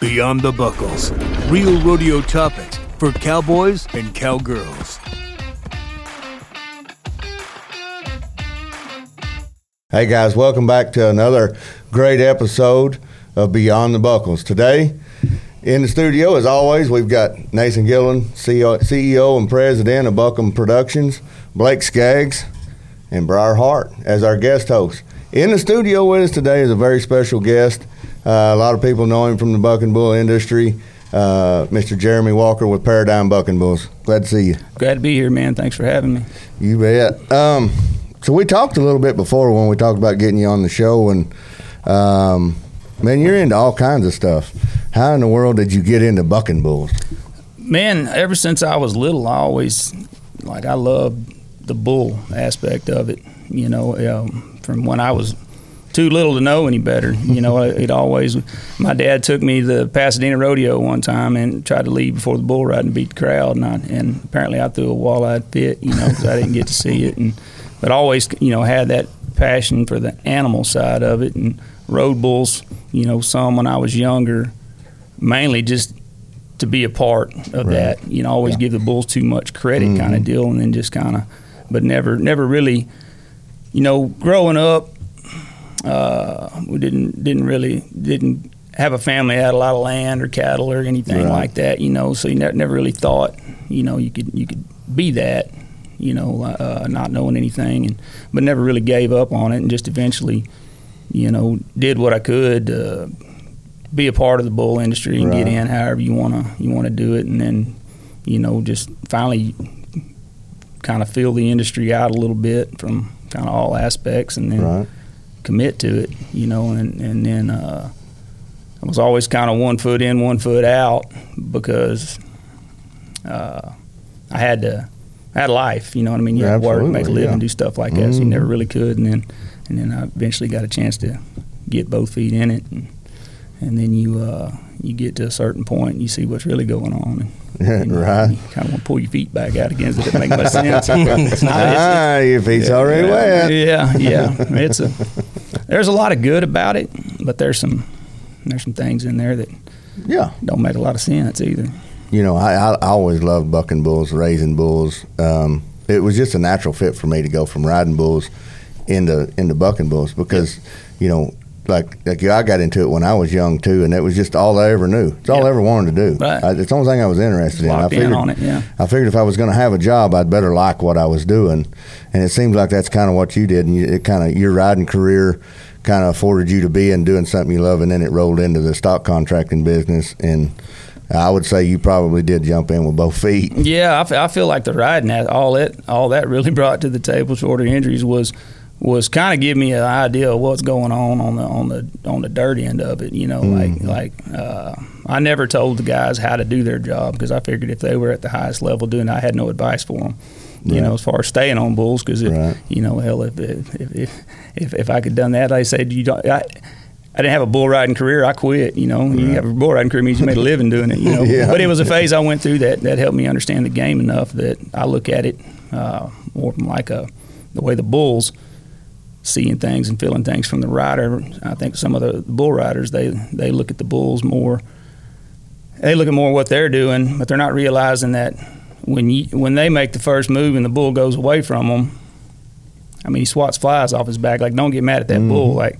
Beyond the Buckles. Real rodeo topics for cowboys and cowgirls. Hey guys, welcome back to another great episode of Beyond the Buckles. Today, in the studio, as always, we've got Nathan Gililland, CEO and President of Buckham Productions, Blake Skaggs, and Briar Hart as our guest hosts. In the studio with us today is a very special guest. Uh, a lot of people know him from the bucking bull industry. Uh, Mr. Jeremy Walker with Paradigm Bucking Bulls. Glad to see you. Glad to be here, man. Thanks for having me. You bet. Um, so we talked a little bit before when we talked about getting you on the show, and um, man, you're into all kinds of stuff. How in the world did you get into bucking bulls? Man, ever since I was little, I always like I loved the bull aspect of it. You know, um, from when I was too little to know any better. You know, it always. My dad took me to the Pasadena Rodeo one time and tried to leave before the bull ride and beat the crowd, and I, and apparently I threw a walleye fit. You know, because I didn't get to see it, and but always you know had that passion for the animal side of it and rode bulls. You know, some when I was younger, mainly just to be a part of right. that. You know, always yeah. give the bulls too much credit, mm-hmm. kind of deal, and then just kind of, but never, never really. You know, growing up, uh, we didn't didn't really didn't have a family had a lot of land or cattle or anything right. like that. You know, so you ne- never really thought you know you could you could be that. You know, uh, not knowing anything, and but never really gave up on it, and just eventually, you know, did what I could. Uh, be a part of the bull industry and right. get in however you want to you want to do it and then you know just finally kind of fill the industry out a little bit from kind of all aspects and then right. Commit to it you know and and then uh, I was always kind of one foot in one foot out because uh, I had to I had life you know what I mean you had to work make a living yeah. do stuff like that mm-hmm. so you never really could and then and then I eventually got a chance to get both feet in it and and then you uh, you get to a certain point and you see what's really going on. And, you know, right. You kind of want to pull your feet back out again. It doesn't make much sense. it's not, ah, your feet's yeah, already wet. Yeah, yeah. It's a there's a lot of good about it, but there's some there's some things in there that yeah don't make a lot of sense either. You know, I, I always loved bucking bulls, raising bulls. Um, it was just a natural fit for me to go from riding bulls into into bucking bulls because you know like like I got into it when I was young too, and it was just all I ever knew. It's all I ever wanted to do. Right. I, it's the only thing I was interested in. I figured, in on it, yeah. I figured if I was going to have a job, I'd better like what I was doing, and it seems like that's kind of what you did. And you, it kind of your riding career kind of afforded you to be in doing something you love, and then it rolled into the stock contracting business and. I would say you probably did jump in with both feet. Yeah, I feel like the riding all that all that really brought to the table shorter injuries was was kind of give me an idea of what's going on on the on the on the dirt end of it. You know, mm-hmm. like like uh, I never told the guys how to do their job because I figured if they were at the highest level doing, it, I had no advice for them. You know, as far as staying on bulls, because right. you know, hell, if if, if if if I could done that, I said you don't. I, I didn't have a bull riding career. I quit. You know, right. you have a bull riding career means you made a living doing it. You know, yeah. but it was a phase I went through that that helped me understand the game enough that I look at it uh, more from like a the way the bulls seeing things and feeling things from the rider. I think some of the bull riders they they look at the bulls more. They look at more what they're doing, but they're not realizing that when you when they make the first move and the bull goes away from them. I mean, he swats flies off his back. Like, don't get mad at that mm-hmm. bull. Like,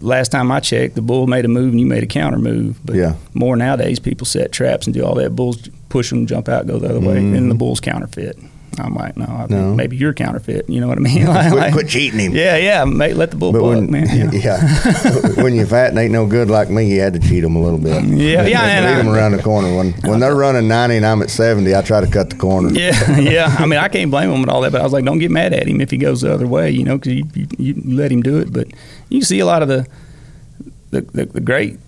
last time I checked, the bull made a move and you made a counter move. But yeah. more nowadays, people set traps and do all that. Bulls push them, jump out, go the other mm-hmm. way, and the mm-hmm. bulls counterfeit. I'm like, no, I no. maybe you're counterfeit. You know what I mean? like, quit, quit, cheating him. Yeah, yeah. Mate, let the bull but buck, when, man. You know? Yeah. when you're fat and ain't no good like me, you had to cheat them a little bit. Yeah, yeah. Lead them around the corner. When when they're running 90 and I'm at 70, I try to cut the corner. Yeah, yeah. I mean, I can't blame them and all that, but I was like, don't get mad at him if he goes the other way, you know, because you, you, you, let him do it. But you see a lot of the the, the, the great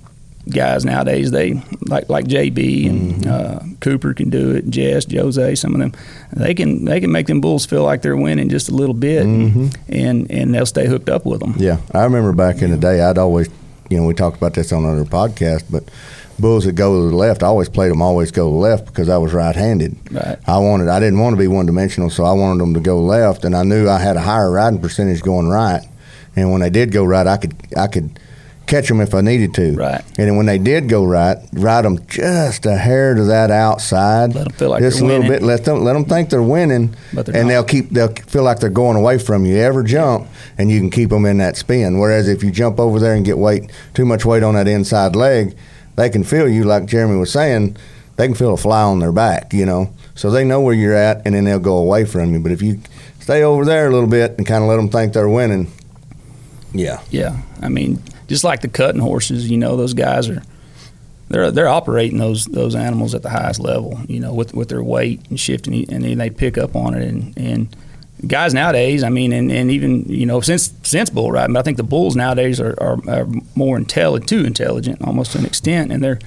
guys nowadays they like like JB and mm-hmm. uh, Cooper can do it, Jess, Jose, some of them they can they can make them bulls feel like they're winning just a little bit, mm-hmm. and and they'll stay hooked up with them. Yeah, I remember back in the day, I'd always you know we talked about this on other podcast, but bulls that go to the left, I always played them always go to the left because I was right-handed. Right. I wanted I didn't want to be one-dimensional, so I wanted them to go left, and I knew I had a higher riding percentage going right, and when they did go right, I could I could catch them if I needed to. Right. And then when they did go right, ride them just a hair to that outside. Let 'em feel like just a little winning. bit. Let them let them think they're winning, But they're and not. they'll keep they'll feel like they're going away from you. Ever jump, and you can keep them in that spin. Whereas if you jump over there and get weight too much weight on that inside leg, they can feel you. Like Jeremy was saying, they can feel a fly on their back. You know, so they know where you're at, and then they'll go away from you. But if you stay over there a little bit and kind of let them think they're winning, yeah, Yeah, I mean, just like the cutting horses, you know, those guys are they're they're operating those those animals at the highest level, you know, with with their weight and shifting, and then they pick up on it. And and guys nowadays, I mean, and, and even you know, since since bull riding, but I think the bulls nowadays are are, are more intelligent, too intelligent, almost to an extent. And they're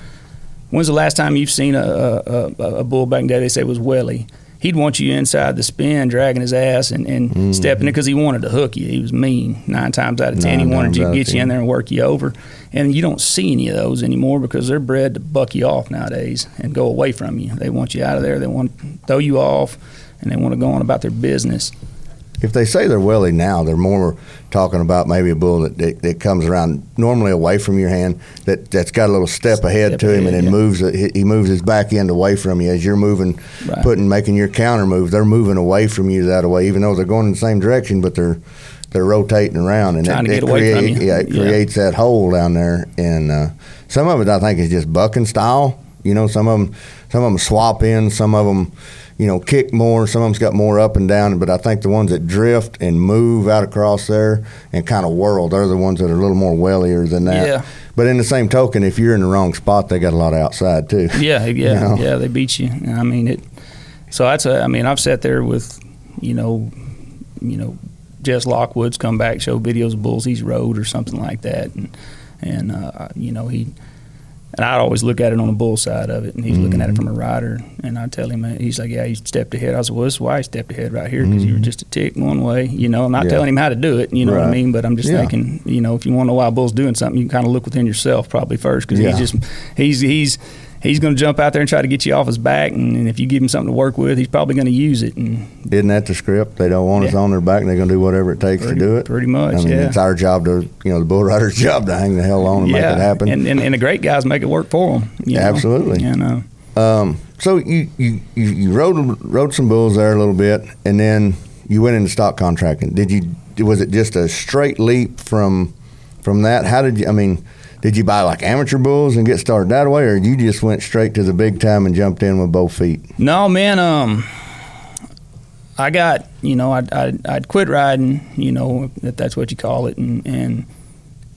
when's the last time you've seen a a, a, bull back in the day? They say was welly. He'd want you inside the spin, dragging his ass and, and Mm-hmm. stepping it because he wanted to hook you. He was mean nine times out of ten. Nine he wanted you to get you in there and work you over. And you don't see any of those anymore because they're bred to buck you off nowadays and go away from you. They want you out of there. They want to throw you off, and they want to go on about their business. If they say they're welly now, they're more talking about maybe a bull that, that, that comes around normally away from your hand that that's got a little step ahead Step to him ahead, and then yeah. moves it, he- moves his back end away from you as you're moving, Right. putting making your counter move. They're moving away from you that way, even though they're going in the same direction, but they're they're rotating around and Trying it, to it get away from you. Yeah, it Yeah. creates that hole down there, and uh, some of it I think is just bucking style. You know, some of them some of them swap in, some of them you know, kick more. Some of them's got more up and down, but I think the ones that drift and move out across there and kind of whirl, they're the ones that are a little more wellier than that. Yeah. But in the same token, if you're in the wrong spot, they got a lot of outside too. Yeah, yeah, know? yeah. They beat you. I mean it. So that's a. I mean, I've sat there with, you know, you know, Jess Lockwood's come back, show videos of bulls he's rode or something like that, and and uh, you know he. And I'd always look at it on the bull side of it, and he's looking at it mm-hmm. from a rider. And I tell him, he's like, "Yeah, he stepped ahead." I said, "Well, this is why he stepped ahead right here because you were mm-hmm. just a tick one way." You know, I'm not Yeah. telling him how to do it. You know what I mean? But I'm just Yeah. thinking, you know, if you want to know why a bull's doing something, you can kind of look within yourself probably first because Yeah. he's just he's he's he's going to jump out there and try to get you off his back, and, and if you give him something to work with, he's probably going to use it. And Isn't that the script? They don't want us on their back, and they're going to do whatever it takes Pretty- to do it. pretty much, I mean, yeah. it's our job to, you know, the bull rider's job to hang the hell on and make it happen. And, and and the great guys make it work for them. You know? Absolutely. You know. Um, so you, you, you, you rode rode some bulls there a little bit, and then you went into stock contracting. Did you? Was it just a straight leap from from that? How did you? I mean, did you buy like amateur bulls and get started that way, or you just went straight to the big time and jumped in with both feet? No, man. Um, I got you know I'd, I'd I'd quit riding. You know if that's what you call it, and and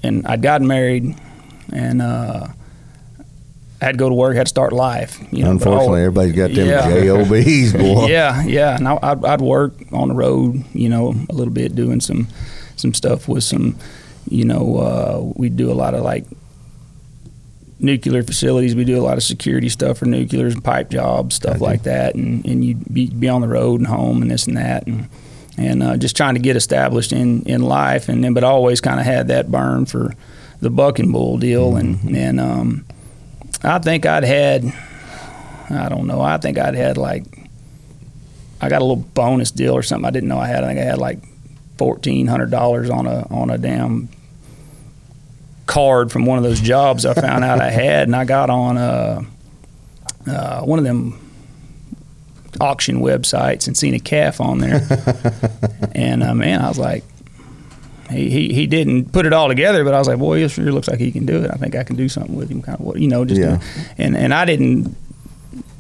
and I'd gotten married, and uh, I had to go to work. Had to start life. You know, Unfortunately, all- everybody's got them Yeah. jobs, boy. Yeah, yeah. And I, I'd, I'd work on the road, you know, a little bit doing some some stuff with some, you know, uh, we do a lot of like nuclear facilities. We do a lot of security stuff for nuclears, and pipe jobs, stuff like that. And and you'd be, be on the road and home and this and that and and uh, just trying to get established in in life. And then but always kind of had that burn for the bucking bull deal and and um, I think I'd had. I don't know. I think I'd had like I got a little bonus deal or something I didn't know I had. I think I had like fourteen hundred dollars on a on a damn card from one of those jobs I found out I had, and I got on uh, uh, one of them auction websites and seen a calf on there, and uh, man, I was like. He, he, he didn't put it all together, but I was like, boy, this sure looks like he can do it. I think I can do something with him, kind of, what you know, just Yeah. and and I didn't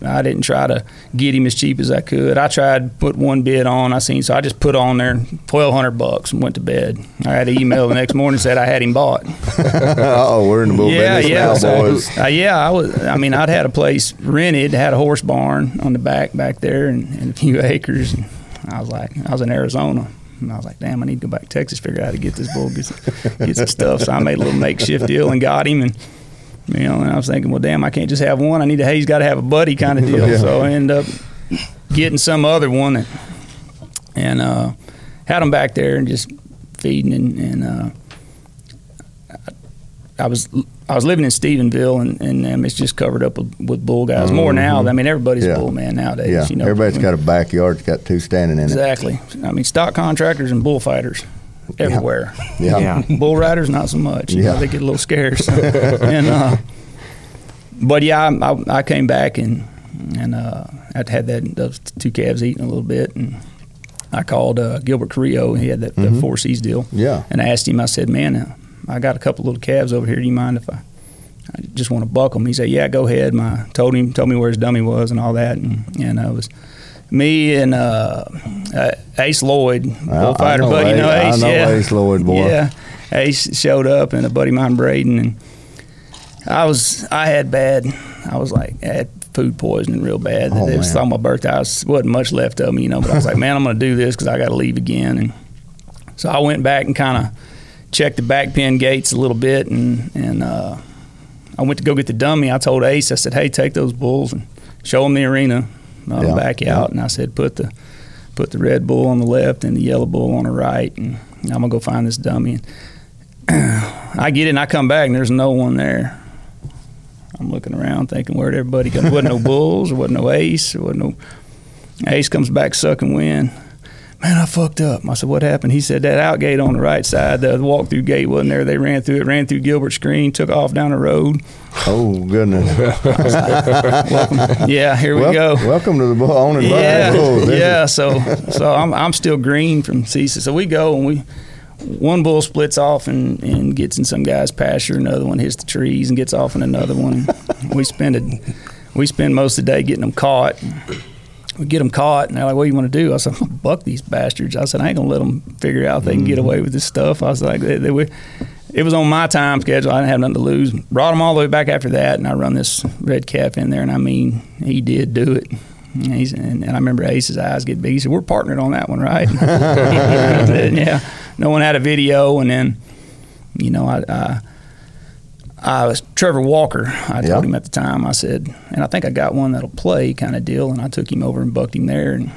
I didn't try to get him as cheap as I could. I tried put one bid on. I seen so I just put on there twelve hundred bucks and went to bed. I had an email the next morning said I had him bought. oh, we're in the bull yeah, business yeah, now, boys. uh, yeah. I was. I mean, I'd had a place rented, had a horse barn on the back back there, and, and a few acres. And I was like, I was in Arizona. And I was like, damn, I need to go back to Texas, figure out how to get this bull, get get some stuff. So I made a little makeshift deal and got him. And you know, and I was thinking, well, damn, I can't just have one. I need to. Hey, he's got to have a buddy kind of deal. Yeah. So I end up getting some other one, that, and uh, had him back there and just feeding and. and uh, I was I was living in Stephenville, and, and um, it's just covered up with, with bull guys. More now. I mean, everybody's Mm-hmm. Yeah. a bull man nowadays. Yeah, you know, everybody's got a backyard. It's got two standing in it. exactly. I mean, stock contractors and bullfighters. Everywhere. Yeah. Yeah. Bull riders, not so much. You Yeah. know, they get a little scared. and uh, but yeah, I, I, I came back and and uh, I'd had that those two calves eating a little bit, and I called uh, Gilbert Carrillo. He had that, that four C's deal. Yeah. And I asked him. I said, "Man, uh, I got a couple little calves over here. Do you mind if I?" I just want to buck them. He said, "Yeah, go ahead." My told him, told me where his dummy was and all that, and and uh, it was me and uh, Ace Lloyd, bullfighter buddy. You know Ace- I know yeah, Ace Lloyd, boy. Yeah, Ace showed up and a buddy of mine, Braden, and I was I had bad. I was like I had food poisoning real bad. Oh, it was on my birthday. I was, wasn't much left of me, you know. But I was like, man, I'm going to do this because I got to leave again. And so I went back and kind of checked the back pen gates a little bit, and and uh, I went to go get the dummy. I told Ace, I said, hey, take those bulls and show them the arena on Yeah, back out. And I said, put the put the red bull on the left and the yellow bull on the right, and I'm gonna go find this dummy. And I get it, and I come back, and there's no one there. I'm looking around, thinking, where'd everybody go? There wasn't no bulls, there wasn't no ace, there wasn't no. Ace comes back sucking wind. Man, I fucked up. I said, what happened? He said that out gate on the right side, the walk-through gate wasn't there. They ran through it, ran through Gilbert's Screen, took off down the road. Oh goodness. Yeah, here we go. Welcome to the bull owning yeah, bulls. This yeah. So, so I'm I'm still green from CISA. So we go and we one bull splits off and, and gets in some guy's pasture. Another one hits the trees and gets off in another one. we spend a, we spend most of the day getting them caught. We get them caught, and they're like, "What do you want to do?" I said, "I'm gonna buck these bastards." I said, "I ain't gonna let them figure out if they can get mm-hmm. away with this stuff." I was like, they, they were, "It was on my time schedule. I didn't have nothing to lose." Brought them all the way back after that, and I run this red calf in there, and I mean, he did do it. And, he's, and, and I remember Ace's eyes get big. He said, "We're partnered on that one, right?" Said, yeah. No one had a video, and then, you know, I. I I was Trevor Walker. I told Yeah. him at the time. I said, and I think I got one that'll play kind of deal. And I took him over and bucked him there. And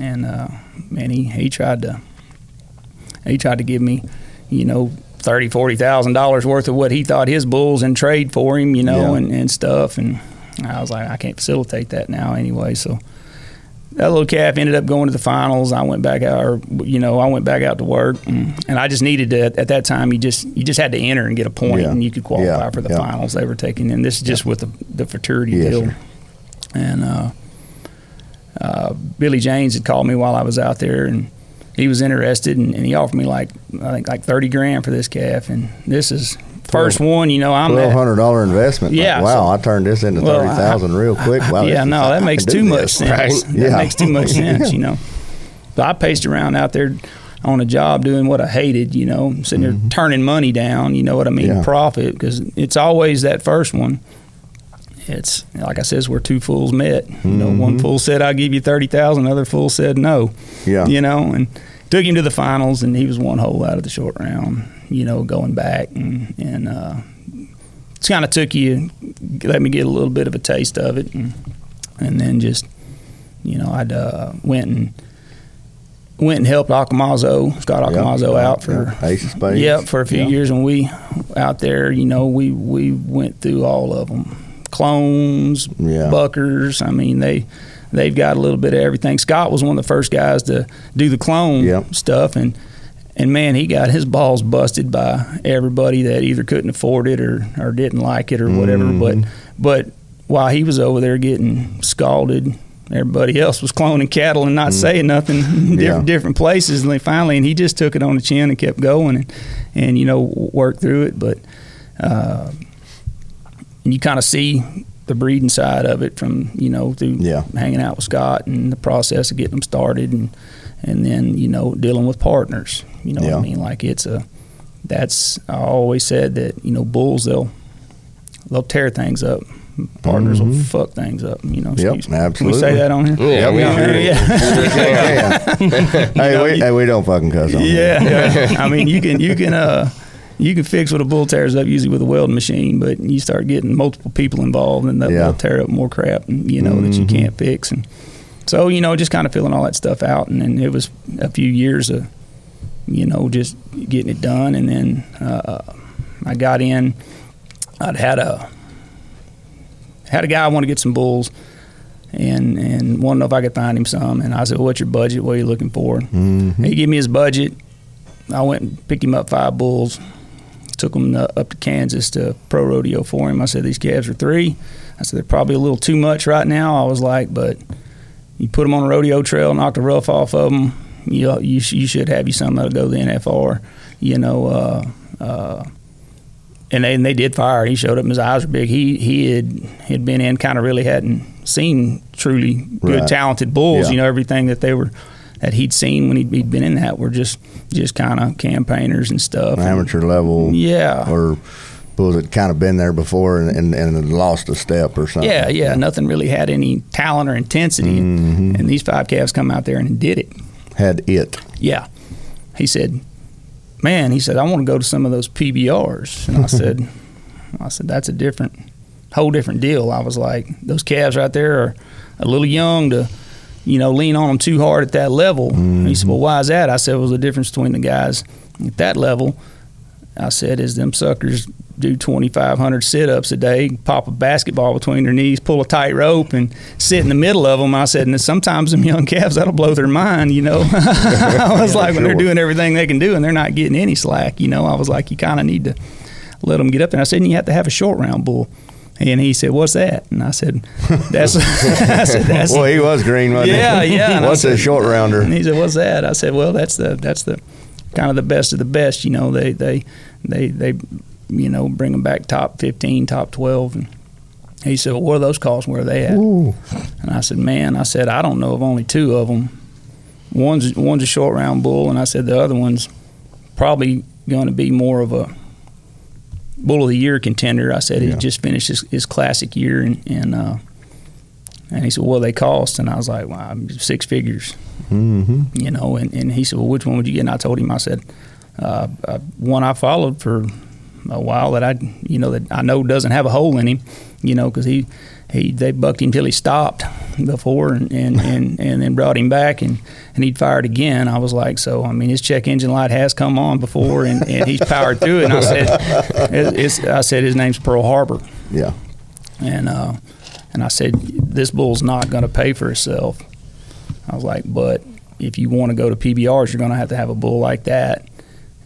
and uh, man, he he tried to he tried to give me, you know, thirty forty thousand dollars worth of what he thought his bulls in trade for him, you know, Yeah. and, and stuff. And I was like, I can't facilitate that now anyway. So that little calf ended up going to the finals. I went back out, or you know, I went back out to work, and, and I just needed to. At that time, you just you just had to enter and get a point, Yeah. and you could qualify Yeah. for the Yeah. finals they were taking. And this is just with the the fraternity Yes, deal. sir. And uh, uh, Billy James had called me while I was out there, and he was interested, and, and he offered me like I think like thirty grand for this calf, and this is first one. You know, I'm Twelve hundred dollar investment. Like, Yeah, wow, so- I turned this into Well, thirty thousand real quick. Wow. yeah, no, that makes too this. much sense. Right? That Yeah. makes too much sense, you know. So I paced around out there on a job doing what I hated, you know, sitting there turning money down, you know what I mean, Mm-hmm. Yeah. profit, because it's always that first one. It's like I says, where two fools met. You know, one fool said, "I'll give you thirty thousand. Another fool said no. Mm-hmm. Yeah. you know, and took him to the finals, and he was one hole out of the short round. You know, going back and and uh, it's kind of took you, let me get a little bit of a taste of it, and, and then just, you know, I'd uh, went and went and helped Accomazzo, Scott. Accomazzo out for Yeah. Yep, for a few years when we out there, you know, we we went through all of them, clones, Yeah. buckers. I mean, they they've got a little bit of everything. Scott was one of the first guys to do the clone Yep. stuff, and and man, he got his balls busted by everybody that either couldn't afford it or or didn't like it or whatever. Mm-hmm. But but while he was over there getting scalded. Everybody else was cloning cattle and not saying nothing in different. Yeah. different places. And then finally, and he just took it on the chin and kept going and, and you know, worked through it. But uh, you kind of see the breeding side of it from, you know, through Yeah. hanging out with Scott and the process of getting them started and, and then, you know, dealing with partners. You know what I mean? Like it's a, that's, I always said that, you know, bulls, they'll, they'll tear things up. Partners will fuck things up. You know, Mm-hmm. Yep, me. absolutely. Can we say that on here? Yeah, we Yeah, sure do. yeah. Yeah. hey, know, we, you- hey, we don't fucking cuss on here. Yeah, yeah. I mean, you can you can uh you can fix what a bull tears up usually with a welding machine, but you start getting multiple people involved, and they'll, Yeah. they'll tear up more crap, you know, that you Mhm. can't fix. And so, you know, just kind of filling all that stuff out, and then it was a few years of, you know, just getting it done, and then uh, I got in. I'd had a had a guy want to get some bulls. And and wanted to know if I could find him some, and I said, well, "What's your budget? What are you looking for?" Mhm. He gave me his budget, I went and picked him up five bulls, took them uh, up to Kansas to pro rodeo for him. I said these calves are three. I said they're probably a little too much right now. I was like, but you put them on a rodeo trail, knock the rough off of them. You you, sh- you should have you something that'll go to the NFR. You know. Uh, uh, and they, and they did fire. He showed up, and his eyes were big. He he had had been in, kind of really hadn't seen truly good, Right. talented bulls. Yeah. You know, everything that they were that he'd seen when he'd, he'd been in that were just just kind of campaigners and stuff. Amateur level, Yeah. or bulls that kind of been there before and, and, and lost a step or something. Yeah, yeah. Nothing really had any talent or intensity, Mm-hmm. and these five calves come out there and did it. had it. Yeah. He said, "Man," he said, "I want to go to some of those PBRs." And I said, "I said that's a different, whole different deal." I was like, "Those calves right there are a little young to, you know, lean on them too hard at that level." And he said, mm-hmm. "Well, why is that?" I said, "Well, the difference between the guys at that level." I said, "Is them suckers do 2,500 sit-ups a day, pop a basketball between their knees, pull a tight rope, and sit in the middle of them." I said, "And sometimes them young calves that'll blow their mind, you know." I was like, when they're doing everything they can do and they're not getting any slack, you know. I was like, you kind of need to let them get up there. I said, and you have to have a short round bull. And he said, "What's that?" And I said, "That's." I said, "That's." Well, he was green, wasn't Yeah, he? yeah, I What's a short rounder? And he said, "What's that?" I said, "Well, that's the that's the kind of the best of the best. You know, they they they they you know bring them back top fifteen, top twelve. And he said, well, "What are those costs? Where are they at?" Ooh. And I said, "Man, I said I don't know of only two of them. One's one's a short round bull, and I said the other one's probably going to be more of a bull of the year contender. I said Yeah. he just finished his, his classic year, and and uh, and he said, "Well, they cost," and I was like, "Well, I'm six figures." hmm you know, and, and he said, well, which one would you get? And I told him, I said, uh, uh, one I followed for a while that I, you know, that I know doesn't have a hole in him, you know, because he, he, they bucked him till he stopped before and, and, and, and then brought him back and, and he'd fired again. I was like, so, I mean, his check engine light has come on before and, and he's powered through it. And I said, I said, his name's Pearl Harbor. Yeah. And, uh, and I said, this bull's not going to pay for itself. I was like, but if you want to go to PBRs, you're going to have to have a bull like that.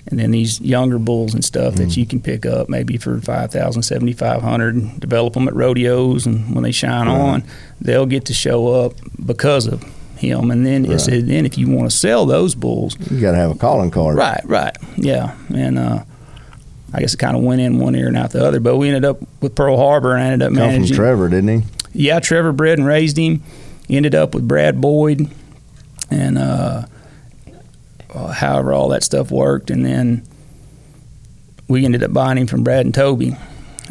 And then these younger bulls and stuff that you can pick up maybe for 5,000, 7,500, and develop them at rodeos. And when they shine Right. on, they'll get to show up because of him. And then, Right. it's, then if you want to sell those bulls, You got to have a calling card. Right, right, yeah, and uh, I guess it kind of went in one ear and out the other. But we ended up with Pearl Harbor, and I ended up Come from. Trevor, didn't he? yeah, Trevor bred and raised him. Ended up with Brad Boyd, and uh, however all that stuff worked, and then we ended up buying him from Brad and Toby.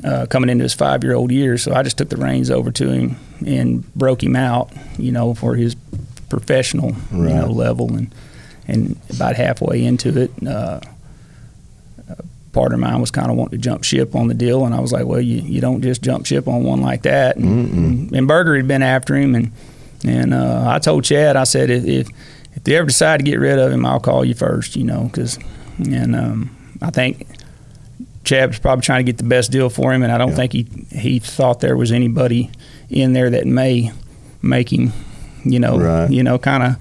Uh, coming into his five-year-old year, so I just took the reins over to him and broke him out, you know, for his professional, you know, level, and and about halfway into it, uh, a partner of mine was kind of wanting to jump ship on the deal, and I was like, well, you, you don't just jump ship on one like that. And, and Berger had been after him, and and uh, I told Chad, I said, if, if if they ever decide to get rid of him, I'll call you first, you know, because and um, I think Chad was probably trying to get the best deal for him, and I don't Yeah. think he he thought there was anybody in there that may make him, you know, Right. you know, kind of.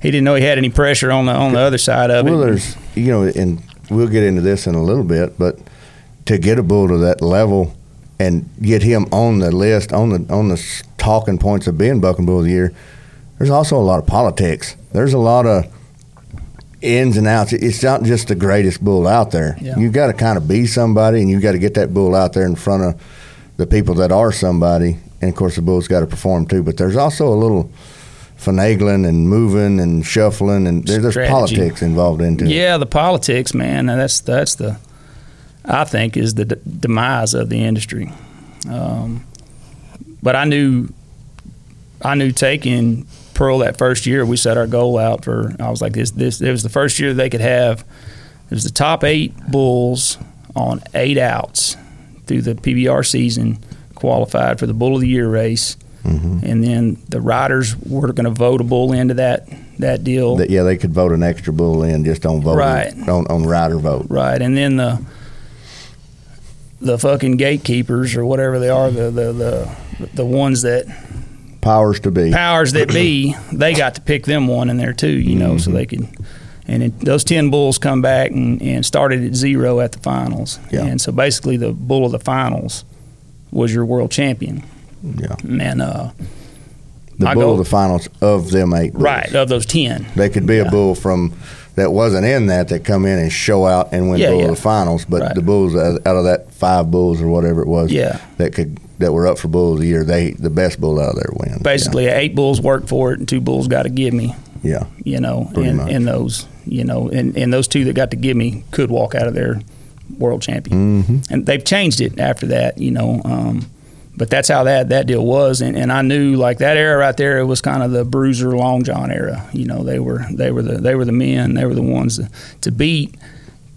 He didn't know he had any pressure on the on the other side of Well, it. there's, you know, and we'll get into this in a little bit, but to get a bull to that level and get him on the list, on the on the talking points of being Bucking Bull of the Year, there's also a lot of politics. There's a lot of ins and outs. It's not just the greatest bull out there. Yeah. You got to kind of be somebody, and you've got to get that bull out there in front of the people that are somebody. And of course, the bull's got to perform too. But there's also a little finagling and moving and shuffling, and there, there's Strategy. politics involved into it. Yeah, the politics, man. That's that's the I think is the d- demise of the industry. Um, but I knew I knew taking Pearl that first year. We set our goal out for. I was like this. This it was the first year they could have. It was the top eight bulls on eight outs through the PBR season qualified for the Bull of the Year race. Mhm. And then the riders were going to vote a bull into that that deal. That, yeah, they could vote an extra bull in just on vote Right. on on rider vote. Right, and then the the fucking gatekeepers or whatever they are, the the the, the ones that Powers to be. powers that be, they got to pick them one in there too, you know, so they could. and it, those ten bulls come back and, and started at zero at the finals. Yeah. And so basically, the bull of the finals was your world champion. Yeah. And uh, The I bull go- of the finals of them eight. bulls. right of those ten, They could be Yeah. a bull from that wasn't in that that come in and show out and win Yeah, bull yeah. of the finals, but Right. the bulls out out of that five bulls or whatever it was, Yeah. that could that were up for bull of the year, they the best bull out of there wins. basically eight bulls worked for it, and two bulls got to give me. yeah, you know, and, and those, you know, and, and those two that got to give me could walk out of there world champion. hmm And they've changed it after that, you know. Um, but that's how that, that deal was, and, and I knew like that era right there. It was kind of the Bruiser Long John era. You know, they were they were the they were the men. They were the ones to, to beat.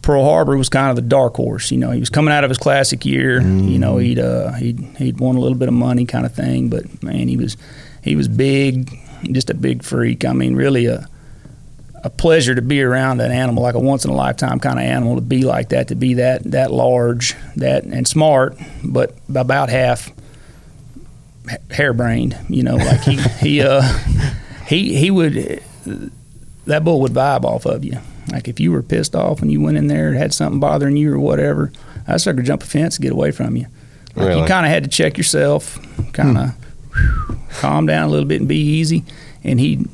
Pearl Harbor was kind of the dark horse. You know, he was coming out of his classic year. You know, he'd uh, he'd he'd won a little bit of money, kind of thing. But man, he was he was big, just a big freak. I mean, really a a pleasure to be around an animal like a once in a lifetime kind of animal to be like that, to be that that large, that and smart, but about half ha- harebrained. You know, like he he uh he he would that bull would vibe off of you. Like if you were pissed off and you went in there and had something bothering you or whatever, I sucker jump a fence and get away from you. Like Really? You kind of had to check yourself, kind of hmm. calm down a little bit and be easy. And he'd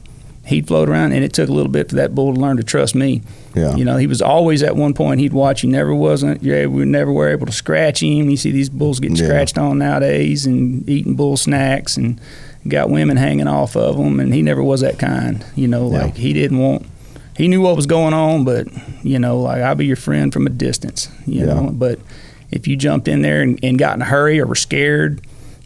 he'd float around, and it took a little bit for that bull to learn to trust me. Yeah. You know, he was always at one point he'd watch. He never wasn't. Yeah, we never were able to scratch him. You see these bulls getting Yeah. scratched on nowadays and eating bull snacks and got women hanging off of them. And he never was that kind. You know, Yeah. like he didn't want. He knew what was going on, but you know, like I'll be your friend from a distance. You Yeah. know, but if you jumped in there and, and got in a hurry or were scared,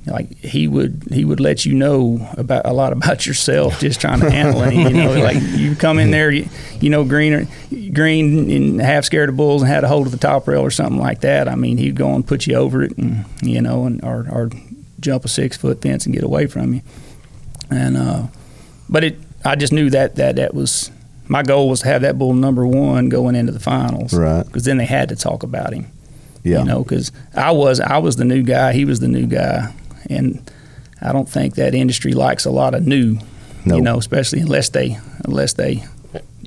like he would he would let you know about a lot about yourself just trying to handle it. You know, like you come in there, you, you know, green or green and half scared of bulls and had a hold of the top rail or something like that. I mean, he'd go and put you over it, and you know, and or, or jump a six foot fence and get away from you. And uh, but it, I just knew that that that was my goal was to have that bull number one going into the finals, Right. Because then they had to talk about him yeah, you know because i was i was the new guy he was the new guy and i don't think that industry likes a lot of new No. you know especially unless they unless they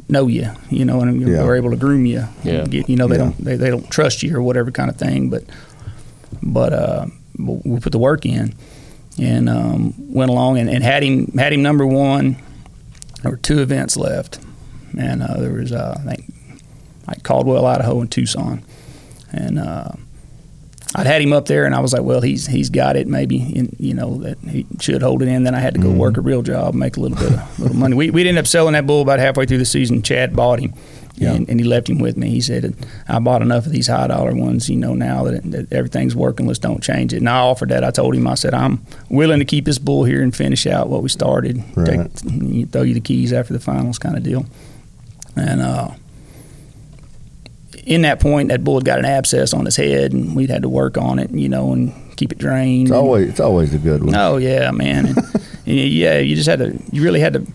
know you you know and Yeah. are able to groom you Yeah. Get, you know they Yeah. don't they, they don't trust you or whatever kind of thing but but uh we put the work in and um, went along and, and had him had him number one there were two events left and uh, there was uh, i think like caldwell idaho and tucson and uh, I'd had him up there, and I was like, well, he's he's got it. Maybe in, you know that he should hold it in. Then I had to go work a real job, make a little bit of little money. We we ended up selling that bull about halfway through the season. Chad bought him. Yeah. And, and he left him with me. He said, "I bought enough of these high dollar ones, you know, now that, that everything's working. Let's don't change it." And I offered that. I told him, I said, "I'm willing to keep this bull here and finish out what we started. Right. Take, throw you the keys after the finals, kind of deal." And uh, in that point, that bull had got an abscess on his head, and we'd had to work on it, you know, and keep it drained. it's always it's always a good one. Oh yeah, man. And, and yeah, you just had to. You really had to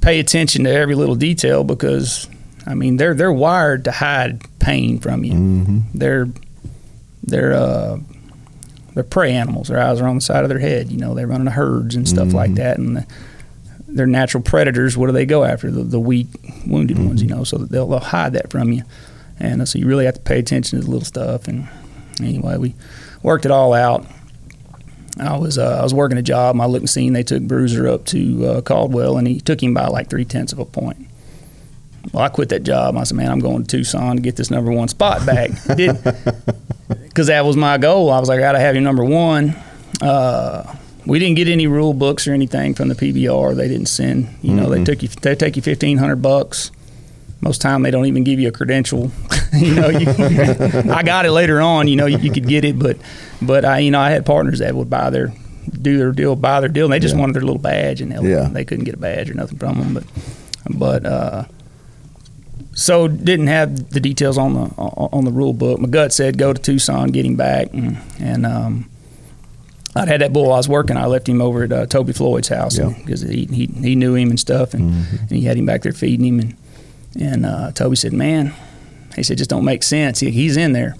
pay attention to every little detail because, I mean, they're they're wired to hide pain from you. hmm They're they're uh, they're prey animals. Their eyes are on the side of their head. You know, they run in herds and stuff like Mhm. that, and the, they're natural predators. What do they go after? The, the weak, wounded ones. You know, so they'll, they'll hide that from you. And uh, so you really have to pay attention to the little stuff. And anyway, we worked it all out. I was uh, I was working a job. My looking scene. They took Bruiser up to uh, Caldwell, and he took him by like three tenths of a point. Well, I quit that job. I said, "Man, I'm going to Tucson to get this number one spot back." Because that was my goal. I was like, "I got to have him number one." Uh, we didn't get any rule books or anything from the PBR. They didn't send. You know, they Mm-mm. took you. They take you fifteen hundred bucks. Most time they don't even give you a credential. you know, you, I got it later on. You know, you, you could get it, but but I you know I had partners that would buy their do their deal, buy their deal, and they just Yeah. wanted their little badge, and they, Yeah. they couldn't get a badge or nothing from them. But but uh, so didn't have the details on the on the rule book. My gut said go to Tucson, get him back, and, and um, I'd had that bull I was working. I left him over at uh, Toby Floyd's house Yeah. because he, he he knew him and stuff, and, and he had him back there feeding him. And and uh, Toby said, "Man," he said, "just don't make sense. He, he's in there."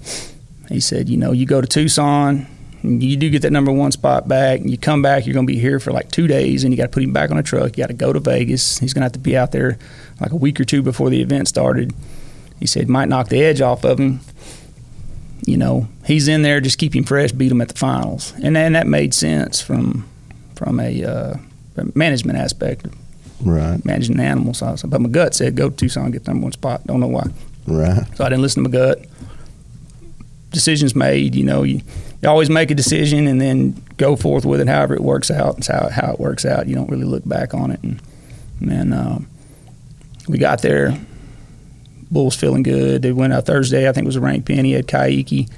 He said, "You know, you go to Tucson, you do get that number one spot back, and you come back, you're going to be here for like two days, and you got to put him back on a truck. You got to go to Vegas. He's going to have to be out there like a week or two before the event started. He said might knock the edge off of him. You know, he's in there, just keep him fresh, beat him at the finals, and then that made sense from from a uh, management aspect, Right. managing the animals. So I said, but my gut said go to Tucson, get the number one spot. Don't know why. Right. So I didn't listen to my gut. Decisions made, you know, you, you always make a decision and then go forth with it however it works out. It's how, how it works out. You don't really look back on it. And then um, we got there. Bulls feeling good. They went out Thursday. I think it was a ranked pin. He had Kaique.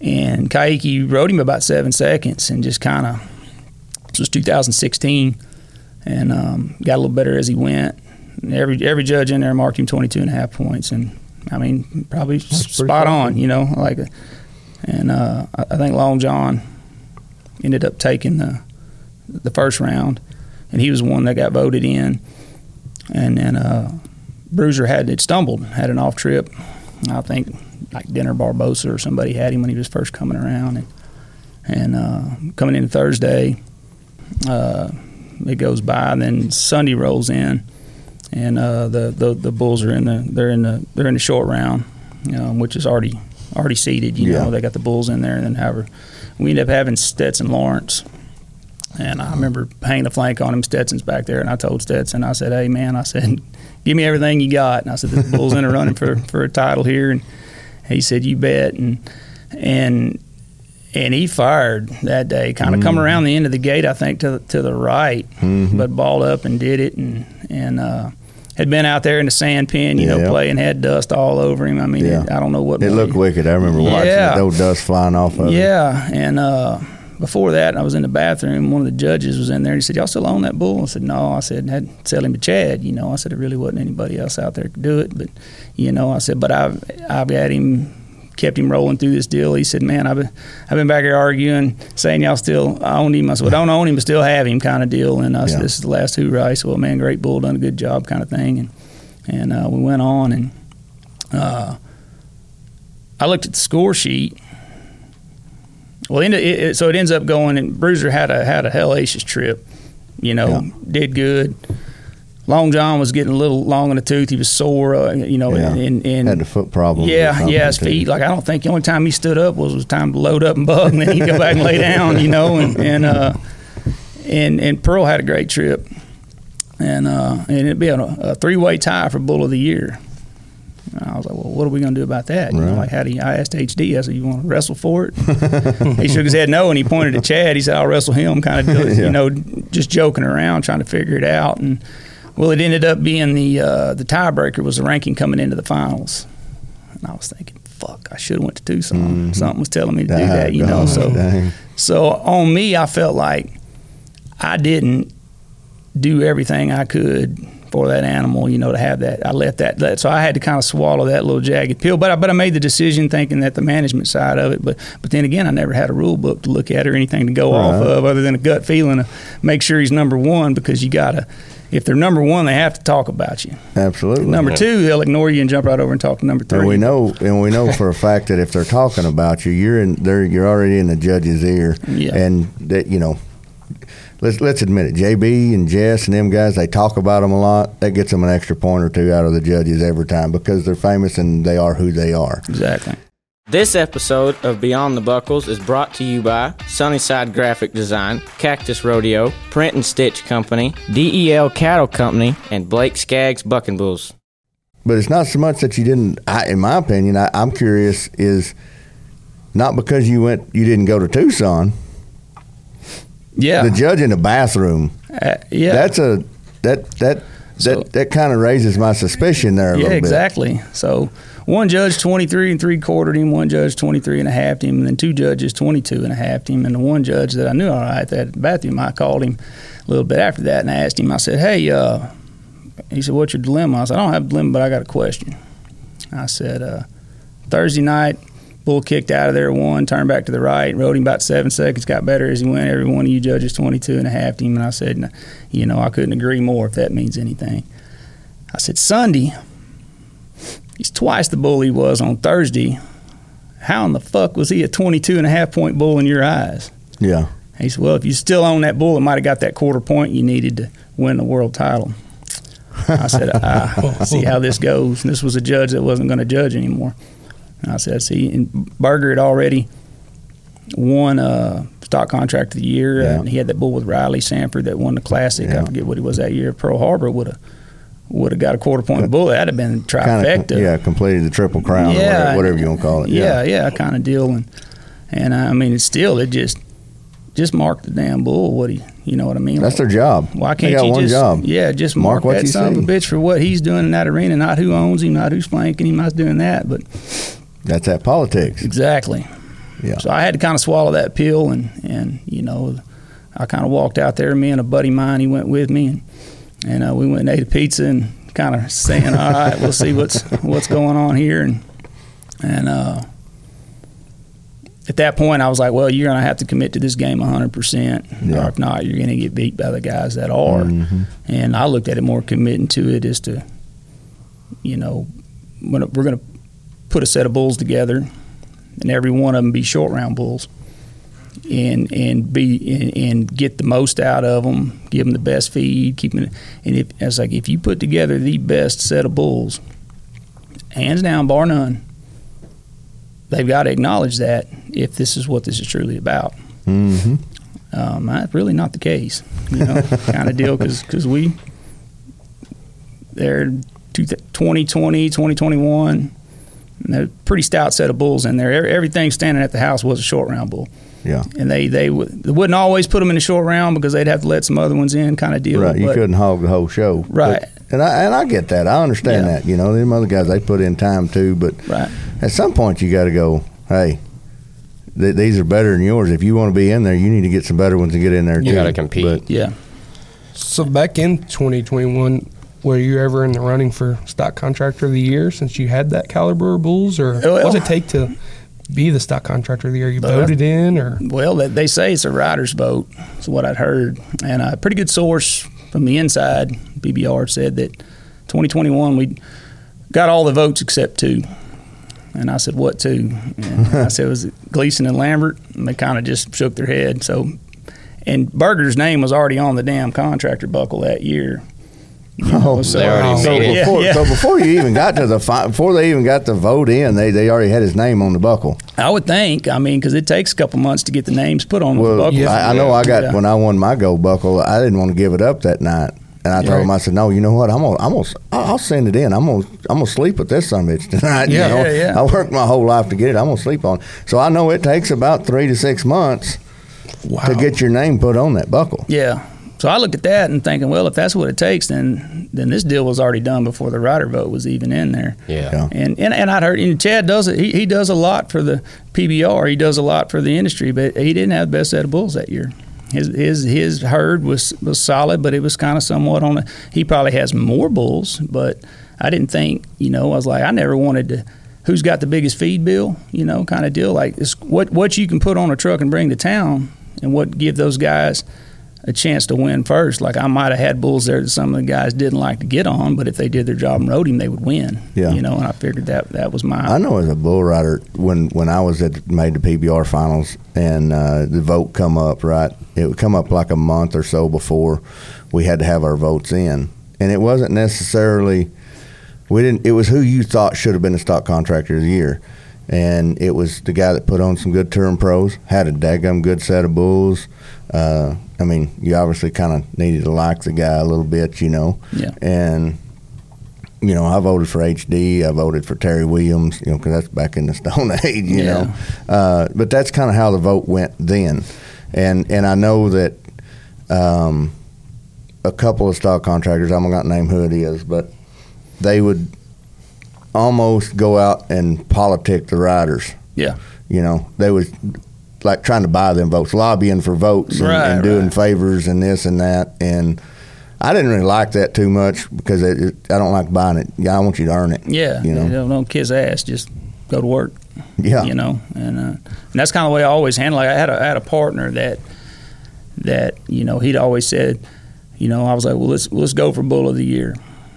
And Kaique rode him about seven seconds and just kind of, this was 2016, and um, got a little better as he went. And every every judge in there marked him 22 and a half points. And I mean, probably pretty spot on, you know, like, and uh, I I think Long John ended up taking the the first round, and he was the one that got voted in. And then uh, Bruiser had it stumbled, had an off trip. I think like Dener Barbosa or somebody had him when he was first coming around, and and uh, coming in Thursday, uh, it goes by. And then Sunday rolls in, and uh, the, the the Bulls are in the they're in the they're in the short round, um, which is already already seated. You Yeah. know, they got the Bulls in there, and then however we end up having Stetson Lawrence. And I remember hanging a flank on him. Stetson's back there, and I told Stetson, I said, "Hey, man," I said, "Give me everything you got." And I said, "The Bulls in a running for for a title here," and he said, "You bet." And and and he fired that day, kind of come around the end of the gate, I think, to to the right, Mhm. but balled up and did it, and and uh, had been out there in the sand pen, you Yeah. know, playing, had dust all over him. I mean, Yeah. it, I don't know what It looked wicked. I remember watching Yeah. it. Dust flying off of it. yeah, and uh, before that, I was in the bathroom. One of the judges was in there. And He said, "Y'all still own that bull?" I said, "No." I said, "Had to sell him to Chad." You know, I said, "There really wasn't anybody else out there could do it." But you know, I said, "But I've I've had him." Kept him rolling through this deal. He said, "Man, I've been I've been back here arguing, saying y'all still own him." I said, "Well, don't own him, but still have him," kind of deal. And I said, Yeah. "This is the last hoorah." I said, "Well, man, great bull, done a good job," kind of thing. And and uh, we went on, and uh, I looked at the score sheet, well, it, it, so it ends up going, and Bruiser had a had a hellacious trip. You know, Yeah. did good. Long John was getting a little long in the tooth. He was sore. Uh, you know, Yeah. and, and Had a foot problem. yeah, yeah, his feet. Like I don't think the only time he stood up was was time to load up and bug, and then he'd go back and lay down. You know, and and uh, and and Pearl had a great trip, and uh, and it'd be a, a three way tie for Bull of the Year. And I was like, well, what are we going to do about that? You know, like how do you? I asked HD. I said, you want to wrestle for it? he shook his head no, and he pointed at Chad. He said, I'll wrestle him. Kind of, Yeah. you know, just joking around, trying to figure it out. And well, it ended up being the uh, the tiebreaker was the ranking coming into the finals. And I was thinking, fuck, I should have went to Tucson. Something was telling me to do that, you know. So dang. so on me, I felt like I didn't do everything I could for that animal, you know, to have that. I let that, that so I had to kind of swallow that little jagged pill. But I, but I made the decision thinking that the management side of it. But but then again, I never had a rule book to look at or anything to go off of other than a gut feeling to make sure he's number one because you gotta. If they're number one, they have to talk about you. Absolutely. Number two, they'll ignore you and jump right over and talk to number three. And we know, and we know for a fact that if they're talking about you, you're in, they're, you're already in the judge's ear, Yeah. and that you know. Let's let's admit it. JB and Jess and them guys, they talk about them a lot. That gets them an extra point or two out of the judges every time because they're famous and they are who they are. Exactly. This episode of Beyond the Buckles is brought to you by Sunnyside Graphic Design, Cactus Rodeo, Print and Stitch Company, DEL Cattle Company, and Blake Skaggs Bucking Bulls. But it's not so much that you didn't. I, in my opinion, I, I'm curious is not because you went, you didn't go to Tucson. Yeah. The judge in the bathroom. Uh, yeah. That's a that that So- that that kind of raises my suspicion there a Yeah, little bit. exactly. So one judge 23 and three quartered him, one judge 23 and a half him, and then two judges 22 and a half him. And the one judge that I knew all right that bathroom, I called him a little bit after that and I asked him, I said, hey, uh, he said, what's your dilemma? I said, I don't have a dilemma, but I got a question. I said, uh, Thursday night, bull kicked out of there, one, turned back to the right, rode him about seven seconds, got better as he went. Every one of you judges 22 and a half him. And I said, "N- you know, I couldn't agree more if that means anything. I said, Sunday, he's twice the bull he was on Thursday. how in the fuck was he a 22 and a half point bull in your eyes? Yeah. He said, well, if you still own that bull, it might have got that quarter point you needed to win the world title. I said, I ah, see how this goes. And this was a judge that wasn't going to judge anymore. And I said, see, and Berger had already won uh, a stock contract of the year. Yeah. And he had that bull with Riley Sanford that won the classic. Yeah. I forget what he was that year. Pearl Harbor would have would have got a quarter point bull. That'd have been trifecta. of yeah, completed the triple crown or whatever, whatever you want to call it. Yeah, yeah, kind of deal. And and uh, I mean, it's still it just just mark the damn bull. What he, you know what I mean? That's their job. Why can't got you one just job. yeah just Mark mark, what that son of a bitch for what he's doing in that arena, not who owns him, not who's flanking him, not doing that, but That's that politics. exactly. Yeah. So I had to kind of swallow that pill, and and you know, I kind of walked out there. Me and a buddy of mine, he went with me, and and uh, we went and ate a pizza and kind of saying, all right, we'll see what's what's going on here, and and uh, at that point, I was like, well, you're going to have to commit to this game 100%. Or if not, you're going to get beat by the guys that are. Mhm. And I looked at it more committing to it is to, you know, we're going to put a set of bulls together and every one of them be short round bulls and and be and, and get the most out of them, give them the best feed, keep them. And if it's like if you put together the best set of bulls, hands down, bar none, they've got to acknowledge that if this is what this is truly about. hmm Um, that's really not the case, you know, kind of deal because we they're two, 2020, 2021. And they're a pretty stout set of bulls in there. Everything standing at the house was a short round bull. Yeah. And they they, w- they wouldn't always put them in the short round because they'd have to let some other ones in, kind of deal. Right. You But- couldn't hog the whole show. Right. But- and I and I get that. I understand Yeah. that. You know, them other guys they put in time too, but Right. at some point you got to go. Hey, th- these are better than yours. If you want to be in there, you need to get some better ones to get in there You too. gotta compete. But Yeah. So back in 2021, were you ever in the running for stock contractor of the year since you had that caliber of bulls, or Well- what does it take to be the stock contractor of the year? You Well, voted in, or Well, they, say it's a rider's vote. Is what I'd heard, and a pretty good source from the inside, PBR said that 2021 we got all the votes except two. And I said, "What two? And I said, "It was Gleason and Lambert?" And they kind of just shook their head. So, and Berger's name was already on the damn contractor buckle that year. You know, Oh, so- they already so made it. Yeah, before, yeah. so before you even got to the fi- before they even got the vote in, they they already had his name on the buckle. I would think. I mean, because it takes a couple months to get the names put on the Well, buckle. I, I know I got Yeah. when I won my gold buckle, I didn't want to give it up that night, and I told Right. him, I said, "No, you know what? I'm gonna, I'm gonna, I'll I'll send it in. I'm gonna, I'm gonna sleep with this son of bitch tonight. Yeah. you know? Yeah, yeah. I worked my whole life to get it. I'm gonna sleep on. it. So I know it takes about three to six months wow, to get your name put on that buckle. Yeah. So I looked at that and thinking, well, if that's what it takes, then then this deal was already done before the rider vote was even in there. Yeah. Yeah. And and, and I'd heard and Chad does it. He, he does a lot for the PBR. He does a lot for the industry, but he didn't have the best set of bulls that year. His his his herd was was solid, but it was kind of somewhat on. A, he probably has more bulls, but I didn't think. You know, I was like, I never wanted to. Who's got the biggest feed bill? You know, kind of deal. Like it's what what you can put on a truck and bring to town, and what give those guys a chance to win first. Like I might have had bulls there that some of the guys didn't like to get on, but if they did their job and rode him, they would win. Yeah. You know, and I figured that that was my I know as a bull rider when when I was at made the PBR finals and uh, the vote come up right, it would come up like a month or so before we had to have our votes in, and it wasn't necessarily we didn't. It was who you thought should have been the stock contractor of the year, and it was the guy that put on some good touring pros, had a daggum good set of bulls. Uh, I mean, you obviously kind of needed to like the guy a little bit, you know, Yeah. and you know, I voted for HD. I voted for Terry Williams, you know, because that's back in the Stone Age, you Yeah. know. Uh, but that's kind of how the vote went then, and and I know that um, a couple of stock contractors, I'm not going to name who it is, but they would almost go out and politic the riders. Yeah. You know, they would like trying to buy them votes, lobbying for votes, and, Right, and doing right. favors and this and that. And I didn't really like that too much because it, it, I don't like buying it. Yeah, I want you to earn it. Yeah. You know. don't, don't kiss ass. Just go to work. Yeah. You know, and, uh, and that's kind of the way I always handle. it. I had a I had a partner that that you know he'd always said, you know, I was like, well, let's let's go for bull of the year.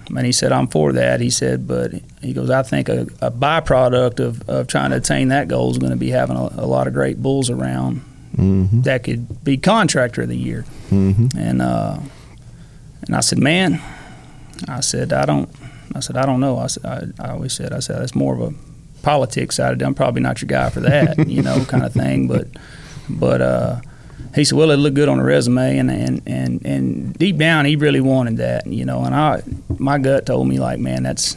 And he said, I'm for that. He said, but he goes, I think a, a byproduct of, of trying to attain that goal is going to be having a, a lot of great bulls around Mm-hmm. that could be contractor of the year. Mm-hmm. And uh, and I said, man, I said, I don't, I said, I don't know. I said, I, I always said, I said, that's more of a politics side of it. I'm probably not your guy for that, you know, kind of thing. But, but uh, he said, well, it looked good on the resume, and and and and deep down, he really wanted that, you know. And I, my gut told me like, man, that's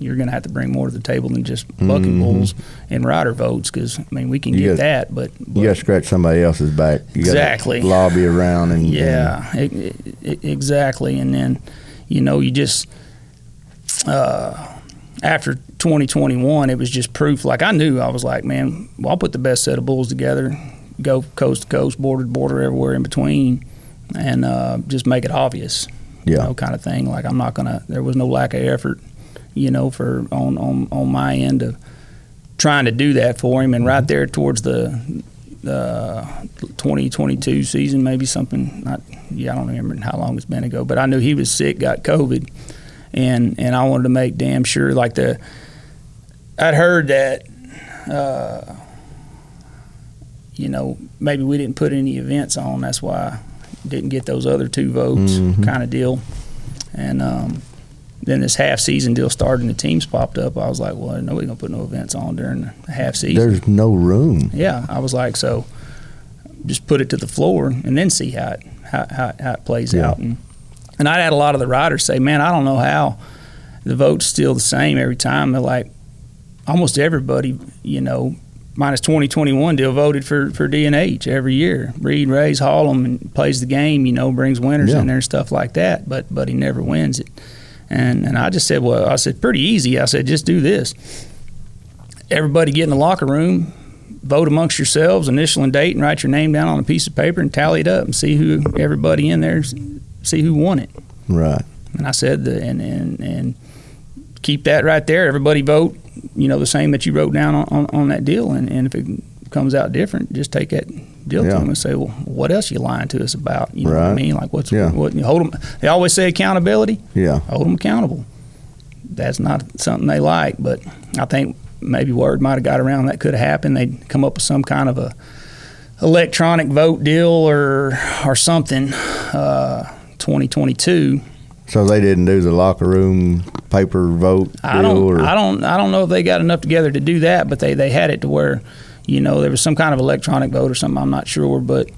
you're going to have to bring more to the table than just bucking Mhm. bulls and rider votes, because I mean, we can You get got- that, but, but You got to scratch somebody else's back. You Exactly. lobby around and Yeah, e- e- exactly. And then, you know, you just uh, after 2021, it was just proof. Like I knew, I was like, man, well, I'll put the best set of bulls together, go coast to coast, border to border, everywhere in between, and uh, just make it obvious. You Yeah. know, kind of thing. Like I'm not gonna. There was no lack of effort, you know, for on on on my end of trying to do that for him. And right there towards the uh, 2022 season, maybe something. Not, yeah, I don't remember how long it's been ago, but I knew he was sick, got COVID, and and I wanted to make damn sure. Like the, I'd heard that, uh, you know, maybe we didn't put any events on. That's why didn't get those other two votes, Mhm. kind of deal. And um, then this half season deal started, and the teams popped up. I was like, well, nobody's gonna put no events on during the half season. There's no room. Yeah, I was like, so just put it to the floor and then see how it how, how, how it plays Yeah. out. And and I had a lot of the riders say, man, I don't know how the vote's still the same every time. They're like, almost everybody, you know, minus 2021 deal voted for for DNH every year. Reed Rays haul him and plays the game, you know, brings winners Yeah. in there and stuff like that. But but he never wins it. And and I just said, well, I said pretty easy. I said just do this. Everybody get in the locker room, vote amongst yourselves, initial and date, and write your name down on a piece of paper and tally it up and see who everybody in there, see who won it. Right. And I said, the, and, and and keep that right there. Everybody vote, you know, the same that you wrote down on, on, on that deal. And, and if it comes out different, just take that deal Yeah. to them and say, well, what else you lying to us about? You know what I mean? Like what's Yeah. what you hold them? They always say accountability. Yeah. Hold them accountable. That's not something they like, but I think maybe word might have got around that could have happened. They'd come up with some kind of a electronic vote deal or or something. Uh, 2022. So they didn't do the locker room paper vote I don't, or I don't, I don't know if they got enough together to do that, but they, they had it to where, you know, there was some kind of electronic vote or something. I'm not sure, but,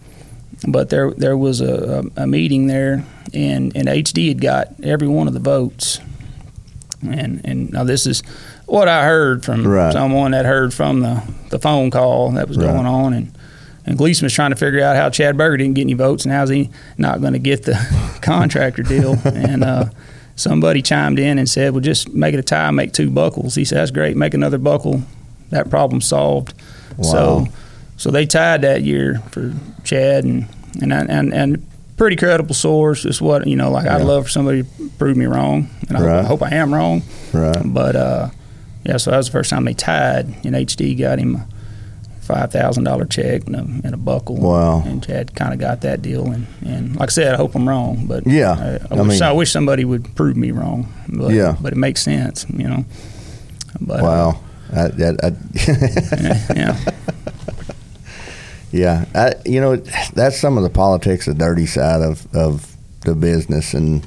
but there, there was a, a, a meeting there, and and HD had got every one of the votes, and and now this is what I heard from Right. someone that heard from the the phone call that was Right. going on, and. And Gleason was trying to figure out how Chad Berger didn't get any votes, and how's he not going to get the contractor deal? And uh, somebody chimed in and said, "Well, just make it a tie, make two buckles." He said, "That's great. Make another buckle. That problem solved." Wow. So, so they tied that year for Chad, and and and and pretty credible source. Is what you know. Like I'd love for somebody to prove me wrong, and I, Right. hope, I hope I am wrong. right? But uh, yeah, so that was the first time they tied, and HD got him five thousand dollar check and a, and a buckle. Wow. And Chad kind of got that deal, and, and like I said, I hope I'm wrong, but Yeah, I, I, I wish, mean- I wish somebody would prove me wrong. But, Yeah. but it makes sense, you know. But, uh, Wow. I, that, I, yeah, yeah. I, you know, that's some of the politics, the dirty side of, of the business, and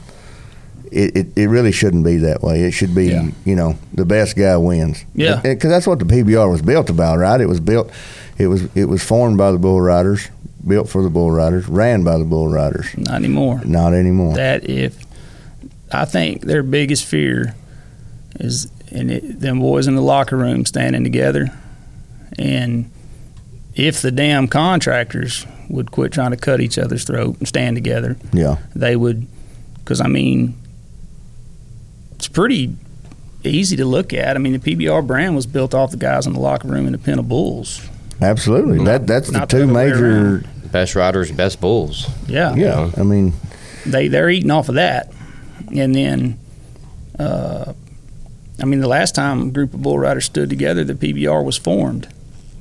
it, it, it really shouldn't be that way. It should be, Yeah. you know, the best guy wins. Yeah. because that's what the PBR was built about, right? It was built, it was it was formed by the bull riders, built for the bull riders, ran by the bull riders. not anymore. Not anymore. that if I think their biggest fear is and it, them boys in the locker room standing together, and if the damn contractors would quit trying to cut each other's throat and stand together, yeah, they would. Because I mean, it's pretty easy to look at. I mean, the PBR brand was built off the guys in the locker room in the pen of bulls. absolutely. That that's the Not the two other major. Best riders, best bulls. Yeah, Yeah, I mean, they they're eating off of that, and then, uh, I mean, the last time a group of bull riders stood together, the PBR was formed.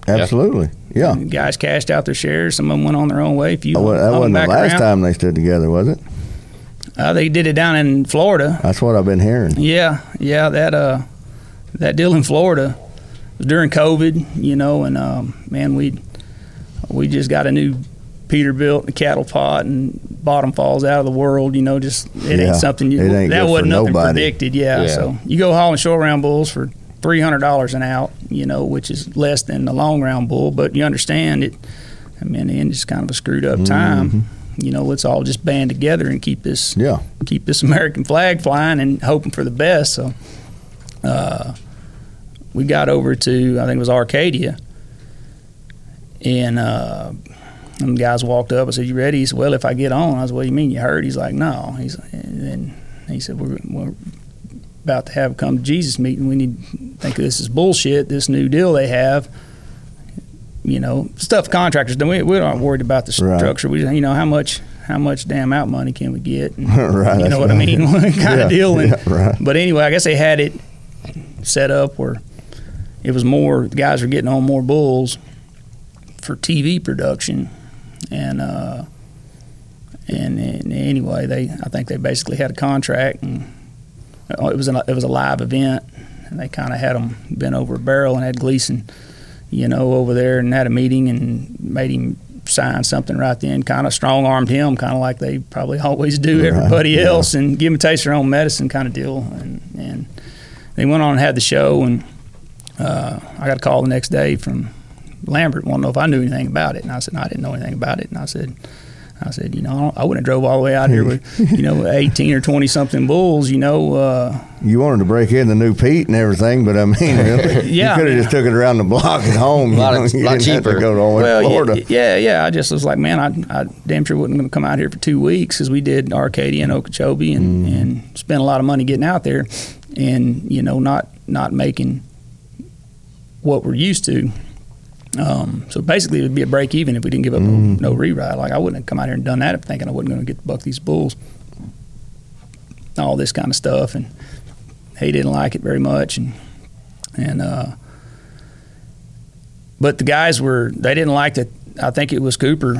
absolutely. Yeah. And guys cashed out their shares. Some of them went on their own way. A few Oh, well, that wasn't the last around. time they stood together, was it? Uh, they did it down in Florida. That's what I've been hearing. Yeah, yeah, that uh, that deal in Florida was during COVID, you know, and um, man, we we just got a new Peterbilt, a cattle pot, and bottom falls out of the world. You know, just it Yeah, ain't something you, it ain't that good for wasn't nothing nobody. predicted. Yeah, Yeah. so you go hauling short round bulls for three hundred dollars an out, you know, which is less than the long round bull, but you understand it. I mean, and it's kind of a screwed up time. You know, let's all just band together and keep this Yeah. keep this American flag flying and hoping for the best. So, uh, we got over to I think it was Arcadia, and uh, and the guys walked up. I said, "You ready?" He said, "Well, if I get on." I said, "What do you mean you hurt?" He's like, "No." He's and then he said, "We're, we're about to have a come to Jesus meeting. We need to think of this is bullshit. This new deal they have." You know, stuff contractors do. We, we aren't worried about the Right. structure. We, you know, how much how much damn out money can we get? And, right. you know what I mean? kind Yeah, of deal. And, yeah, right. But anyway, I guess they had it set up where it was more, the guys were getting on more bulls for TV production. And, uh, and, and anyway, they, I think they basically had a contract and uh, it was, an, it was a live event and they kind of had them bent over a barrel and had Gleason, you know, over there and had a meeting and made him sign something right then, kind of strong armed him, kind of like they probably always do Right, everybody yeah. else, and give him a taste of their own medicine kind of deal. And, and they went on and had the show, and uh, I got a call the next day from Lambert, wanted to know if I knew anything about it, and I said no, I didn't know anything about it, and I said. I said, you know, I I wouldn't have drove all the way out here with, you know, 18 or 20 something bulls, you know, uh, You wanted to break in the new Pete and everything, but I mean, really, Yeah, you could I have mean- just took it around the block at home. A lot you know, of- you lot didn't have to cheaper. go all the way well, to Florida. yeah, yeah, yeah. I just was like, man, I, I damn sure wasn't going to come out here for two weeks because we did Arcadia and Okeechobee and, Mm-hmm. and spent a lot of money getting out there, and you know, not not making what we're used to. Um, so basically, it would be a break even if we didn't give up Mm-hmm. no, no rewrite. Like I wouldn't have come out here and done that if thinking I wasn't going to get to buck these bulls, all this kind of stuff, and he didn't like it very much, and and uh, but the guys were they didn't like that. I think it was Cooper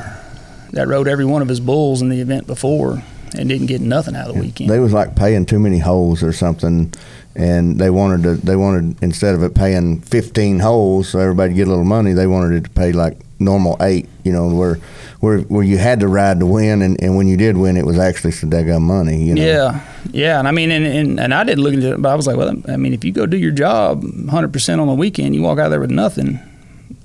that rode every one of his bulls in the event before and didn't get nothing out of the weekend. They was like paying too many holes or something, and they wanted to. They wanted instead of it paying fifteen holes, so everybody get a little money. They wanted it to pay like normal eight. You know, where where where you had to ride to win, and, and when you did win, it was actually some daggum money. You know. Yeah, yeah, and I mean, and, and, and I didn't look into it, but I was like, well, I mean, if you go do your job 100 percent on the weekend, you walk out there with nothing.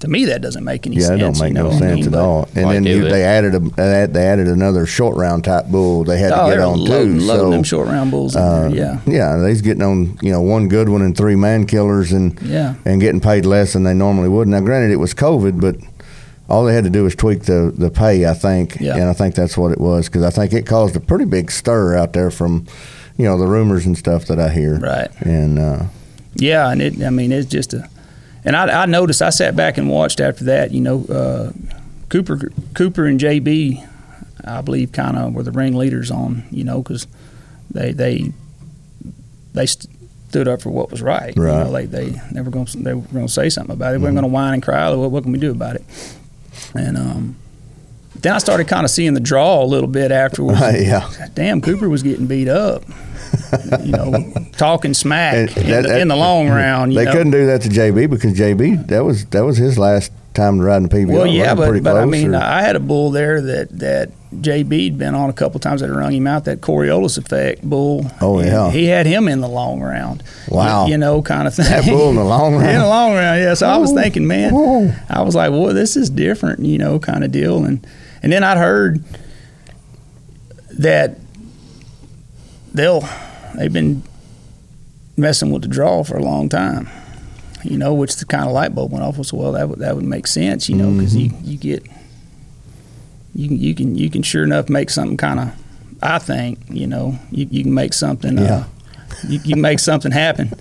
To me, that doesn't make any Yeah, sense. it don't make you know no what I sense mean? at all. And Why then you, they added a they added another short round type bull. They had Oh, to get they're on loading, too. loading so them short round bulls in uh, there. Yeah, yeah, they's getting on you know one good one and three man killers and yeah, and getting paid less than they normally would. Now, granted, it was COVID, but all they had to do was tweak the, the pay, I think, Yeah. and I think that's what it was because I think it caused a pretty big stir out there from, you know, the rumors and stuff that I hear. right. And uh, Yeah, and it. I mean, it's just a. And I, I noticed. I sat back and watched after that. You know, uh, Cooper, Cooper and JB, I believe, kind of were the ringleaders on. You know, because they they they stood up for what was right. You Right. know, like they they were going they were going to say something about it. They weren't going to whine and cry. What, what can we do about it? And um, then I started kind of seeing the draw a little bit afterwards. yeah, Damn, Cooper was getting beat up. You know, talking smack in, that- the, in the long round. You they know? couldn't do that to JB because JB that was that was his last time riding PBR. Well, yeah, but, but I mean, or- I had a bull there that that JB'd been on a couple times that had rung him out. That Coriolis effect bull. Oh, yeah. he had him in the long round. Wow. you, you know, kind of thing. that bull in the long round. in the long round, yeah. So I was thinking, man. I was like, well, this is different, you know, kind of deal. And and then I'd heard that they'll they've been messing with the draw for a long time. You know, which the kind of light bulb went off. So well, that would that would make sense, you know, because you you get you can you can you can sure enough make something kind of. I think you know you, you can make something. Yeah. Uh, you, you make something happen.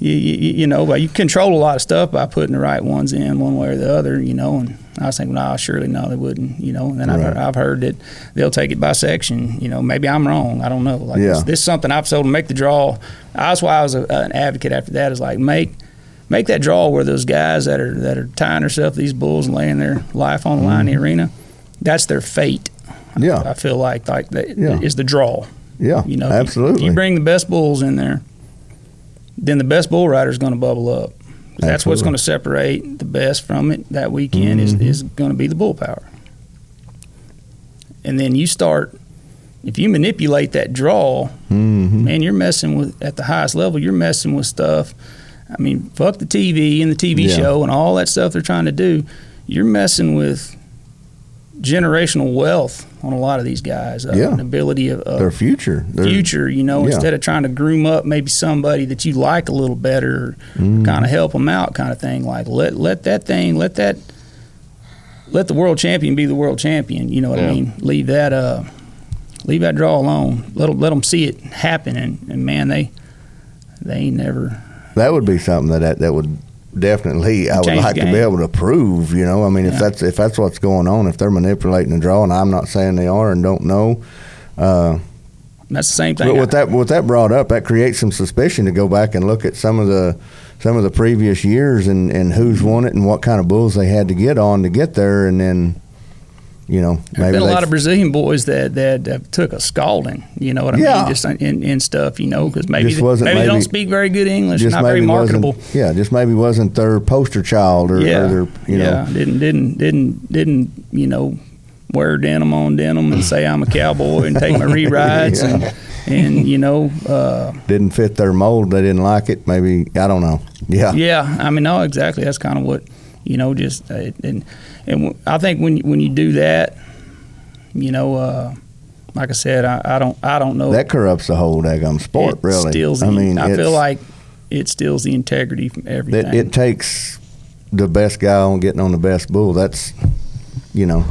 You, you, you know, but you control a lot of stuff by putting the right ones in one way or the other, you know. And I was thinking, no, surely no, they wouldn't, you know. And then Right. I've, I've heard that they'll take it by section. You know, maybe I'm wrong. I don't know. Like Yeah. this, this is something I've told them make the draw. That's why I was a, an advocate after that. Is like make make that draw where those guys that are that are tying themselves to these bulls and laying their life on the line in the mm-hmm. arena, that's their fate. Yeah. I feel like like that Yeah. is the draw. Yeah, You know, if you- absolutely. If you bring the best bulls in there, then the best bull rider is going to bubble up. That's what's going to separate the best from it that weekend is, Mm-hmm. is going to be the bull power. And then you start, if you manipulate that draw, hmm man, you're messing with at the highest level. You're messing with stuff. I mean, fuck the TV and the TV Yeah. show and all that stuff they're trying to do. You're messing with generational wealth on a lot of these guys. Uh, Yeah. an ability of, of Their future. Their, future. You know, yeah. instead of trying to groom up maybe somebody that you like a little better, Mm. kind of help them out, kind of thing. Like let let that thing, let that, let the world champion be the world champion. You know what I mean? Leave that uh, leave that draw alone. Let them let them see it happen, and, and man, they they ain't never. That would be something that that, that would definitely I would like to be able to prove. You know, I mean, if that's if that's what's going on, if they're manipulating the draw, and I'm not saying they are and don't know. Uh, That's the same thing. but with that with that brought up, that creates some suspicion to go back and look at some of the some of the previous years and and who's won it and what kind of bulls they had to get on to get there, and then you know There's maybe been a lot of Brazilian boys that that have took a scalding. You know what I Yeah. mean? Just in, in stuff. You know, because maybe they, wasn't maybe they don't speak very good English. just Not very maybe marketable. wasn't yeah, just maybe wasn't their poster child or, yeah, or their you know yeah. Didn't didn't didn't didn't you know wear denim on denim and say I'm a cowboy and take my re-rides Yeah. and and you know uh, didn't fit their mold. They didn't like it. Maybe I don't know. Yeah, yeah. I mean, no, exactly. That's kind of what you know. Just uh, and and I think when when you do that, you know. Uh, like I said, I, I don't, I don't know. that corrupts the whole daggum sport. it really, steals the, I mean, I feel like it steals the integrity from everything. it, it takes the best guy on getting on the best bull. That's you know